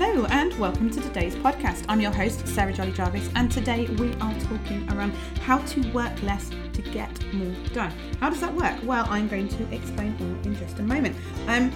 Hello and welcome to today's podcast. I'm your host, Sarah Jolley Jarvis, and today we are talking around how to work less to get more done. How does that work? Well, I'm going to explain all in just a moment. Um,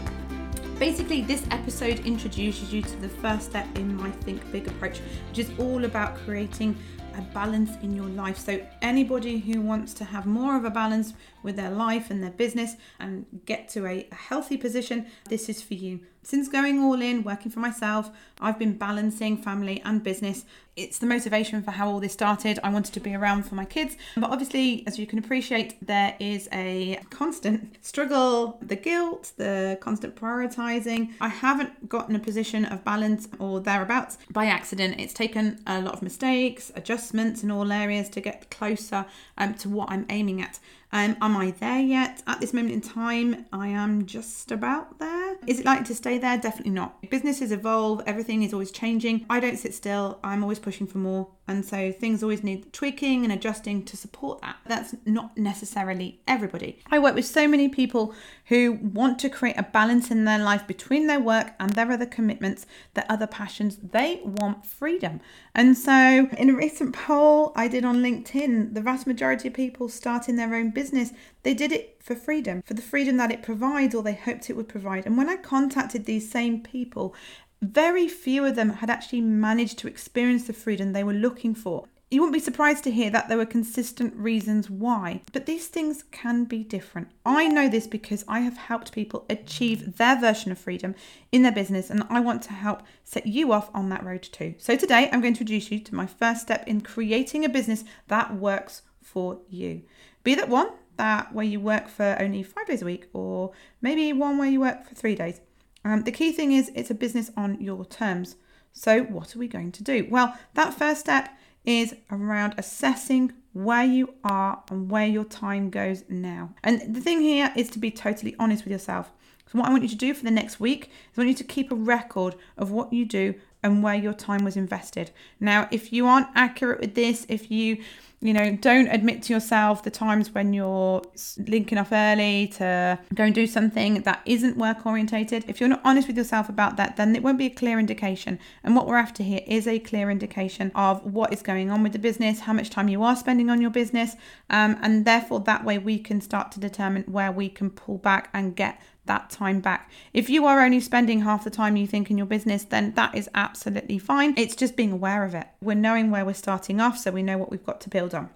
basically, this episode introduces you to the first step in my Think Big approach, which is all about creating a balance in your life. So, anybody who wants to have more of a balance with their life and their business and get to a, a, healthy position, this is for you. Since going all in, working for myself, I've been balancing family and business. It's the motivation for how all this started. I wanted to be around for my kids, but obviously, as you can appreciate, there is a constant struggle, the guilt, the constant prioritizing. I haven't gotten a position of balance or thereabouts by accident. It's taken a lot of mistakes, adjustments in all areas to get closer um, to what I'm aiming at. Um, am I there yet? At this moment in time, I am just about there. Is it likely to stay there? Definitely not. Businesses evolve, everything is always changing. I don't sit still, I'm always pushing for more. And so things always need tweaking and adjusting to support that. That's not necessarily everybody. I work with so many people who want to create a balance in their life between their work and their other commitments, their other passions. They want freedom. And so, in a recent poll I did on LinkedIn, the vast majority of people starting their own business, they did it for freedom, for the freedom that it provides or they hoped it would provide. And when I contacted these same people, very few of them had actually managed to experience the freedom they were looking for. You wouldn't be surprised to hear that there were consistent reasons why, but these things can be different. I know this because I have helped people achieve their version of freedom in their business, and I want to help set you off on that road too. So, today I'm going to introduce you to my first step in creating a business that works for you. Be that one that where you work for only five days a week, or maybe one where you work for three days. Um, the key thing is it's a business on your terms. So, what are we going to do? Well, that first step is around assessing where you are and where your time goes now. And the thing here is to be totally honest with yourself. So, what I want you to do for the next week is I want you to keep a record of what you do and where your time was invested. Now, if you aren't accurate with this, if you you know, don't admit to yourself the times when you're linking off early to go and do something that isn't work orientated. If you're not honest with yourself about that, then it won't be a clear indication. And what we're after here is a clear indication of what is going on with the business, how much time you are spending on your business, um, and therefore that way we can start to determine where we can pull back and get that time back. If you are only spending half the time you think in your business, then that is absolutely fine. It's just being aware of it. We're knowing where we're starting off, so we know what we've got to build on.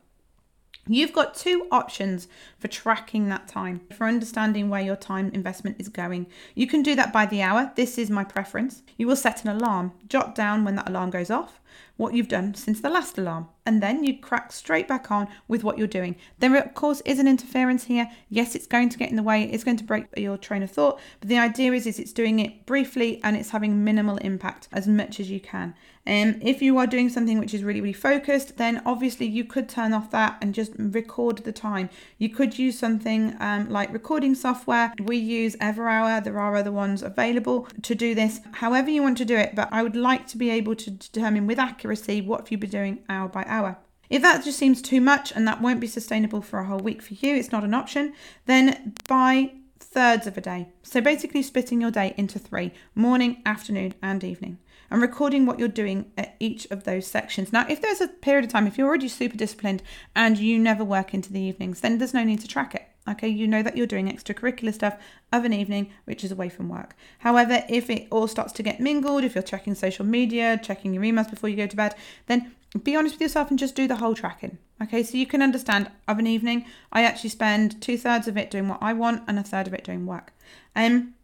You've got two options for tracking that time, for understanding where your time investment is going. You can do that by the hour. This is my preference. You will set an alarm, jot down when that alarm goes off, what you've done since the last alarm, and then you crack straight back on with what you're doing. There, of course, is an interference here. Yes, it's going to get in the way, it's going to break your train of thought, but the idea is, is it's doing it briefly and it's having minimal impact as much as you can. And um, if you are doing something which is really, really focused, then obviously you could turn off that and just record the time. You could use something um, like recording software. We use Everhour, there are other ones available to do this, however you want to do it, but I would like to be able to determine with accuracy what have you've been doing hour by hour. If that just seems too much and that won't be sustainable for a whole week for you, it's not an option, then buy thirds of a day. So basically, splitting your day into three morning, afternoon, and evening and recording what you're doing at each of those sections. Now, if there's a period of time, if you're already super disciplined and you never work into the evenings, then there's no need to track it. Okay, you know that you're doing extracurricular stuff of an evening, which is away from work. However, if it all starts to get mingled, if you're checking social media, checking your emails before you go to bed, then be honest with yourself and just do the whole tracking. Okay, so you can understand of an evening, I actually spend two thirds of it doing what I want and a third of it doing work. Um,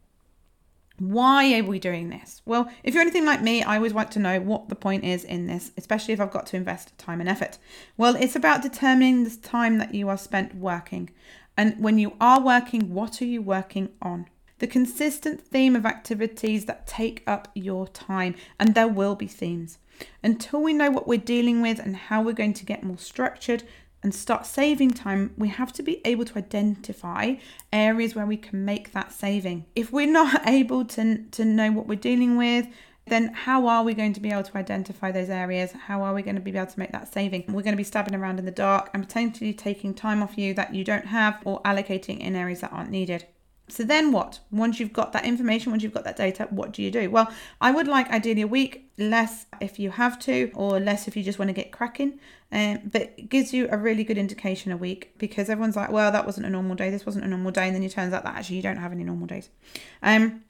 why are we doing this? Well, if you're anything like me, I always want to know what the point is in this, especially if I've got to invest time and effort. Well, it's about determining the time that you are spent working. And when you are working, what are you working on? The consistent theme of activities that take up your time, and there will be themes. Until we know what we're dealing with and how we're going to get more structured, and start saving time, we have to be able to identify areas where we can make that saving. If we're not able to, to know what we're dealing with, then how are we going to be able to identify those areas? How are we going to be able to make that saving? We're going to be stabbing around in the dark and potentially taking time off you that you don't have or allocating in areas that aren't needed. So then what? Once you've got that information, once you've got that data, what do you do? Well, I would like ideally a week, less if you have to, or less if you just want to get cracking. Um, but it gives you a really good indication a week because everyone's like, well, that wasn't a normal day, this wasn't a normal day, and then it turns out that actually you don't have any normal days. Um,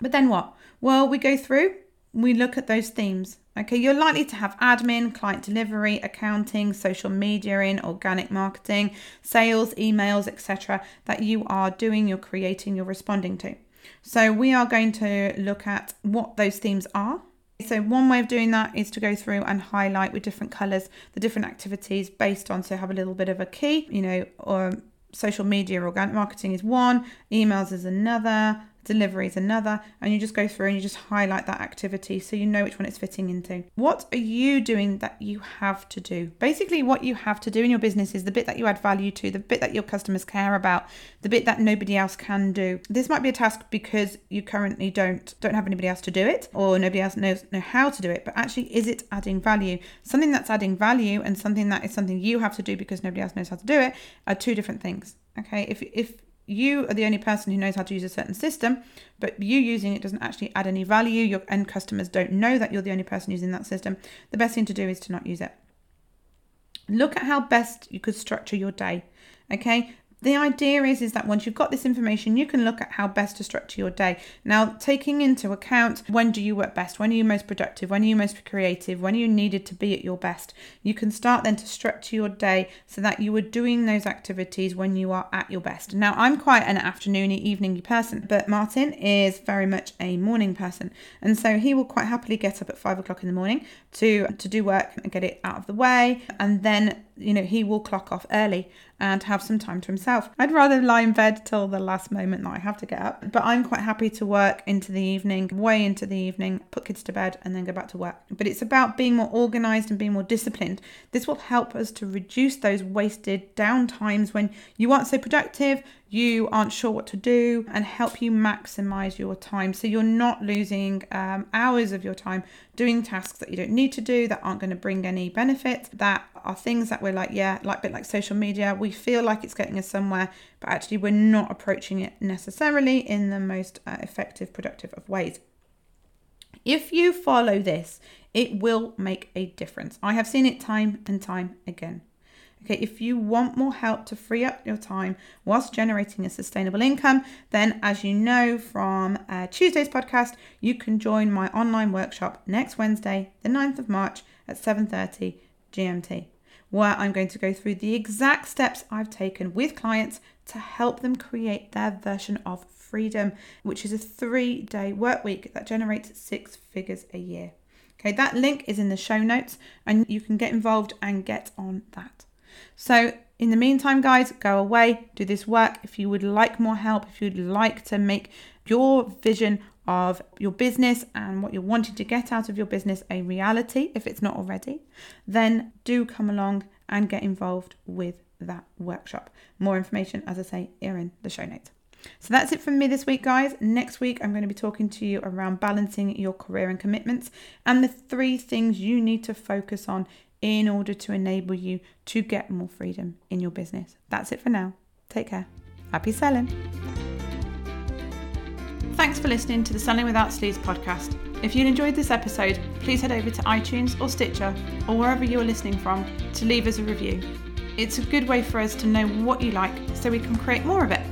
but then what? Well, we go through, we look at those themes. Okay, you're likely to have admin, client delivery, accounting, social media in, organic marketing, sales, emails, etc. that you are doing, you're creating, you're responding to. So we are going to look at what those themes are. So one way of doing that is to go through and highlight with different colors the different activities based on so have a little bit of a key, you know, or social media organic marketing is one, emails is another, delivery is another, and you just go through and you just highlight that activity so you know which one it's fitting into. What are you doing that you have to do? Basically, what you have to do in your business is the bit that you add value to, the bit that your customers care about, the bit that nobody else can do. This might be a task because you currently don't don't have anybody else to do it, or nobody else knows know how to do it. But actually, is it adding value? Something that's adding value and something that is something you have to do because nobody else knows how to do it are two different things. Okay, if if you are the only person who knows how to use a certain system, but you using it doesn't actually add any value. Your end customers don't know that you're the only person using that system. The best thing to do is to not use it. Look at how best you could structure your day. Okay, the idea is is that once you've got this information you can look at how best to structure your day. Now taking into account when do you work best when are you most productive when are you most creative when are you needed to be at your best you can start then to structure your day so that you are doing those activities when you are at your best. Now i'm quite an afternoony eveningy person but martin is very much a morning person. And so he will quite happily get up at five o'clock in the morning to to do work and get it out of the way. And then you know, he will clock off early and have some time to himself. I'd rather lie in bed till the last moment that I have to get up, but I'm quite happy to work into the evening, way into the evening, put kids to bed, and then go back to work. But it's about being more organized and being more disciplined. This will help us to reduce those wasted down times when you aren't so productive, you aren't sure what to do, and help you maximize your time. So you're not losing um, hours of your time doing tasks that you don't need to do that aren't going to bring any benefits that are things that we're like yeah like a bit like social media we feel like it's getting us somewhere but actually we're not approaching it necessarily in the most uh, effective productive of ways. If you follow this it will make a difference. I have seen it time and time again Okay, if you want more help to free up your time whilst generating a sustainable income, then as you know from uh, Tuesday's podcast, you can join my online workshop next Wednesday, the 9th of March at 7:30 GMT, where I'm going to go through the exact steps I've taken with clients to help them create their version of freedom, which is a 3-day work week that generates 6 figures a year. Okay, that link is in the show notes and you can get involved and get on that. So, in the meantime, guys, go away, do this work. If you would like more help, if you'd like to make your vision of your business and what you're wanting to get out of your business a reality, if it's not already, then do come along and get involved with that workshop. More information, as I say, are in the show notes. So that's it from me this week, guys. Next week, I'm going to be talking to you around balancing your career and commitments and the three things you need to focus on in order to enable you to get more freedom in your business. That's it for now. Take care. Happy selling. Thanks for listening to the Selling Without Sleaze podcast. If you enjoyed this episode, please head over to iTunes or Stitcher or wherever you are listening from to leave us a review. It's a good way for us to know what you like so we can create more of it.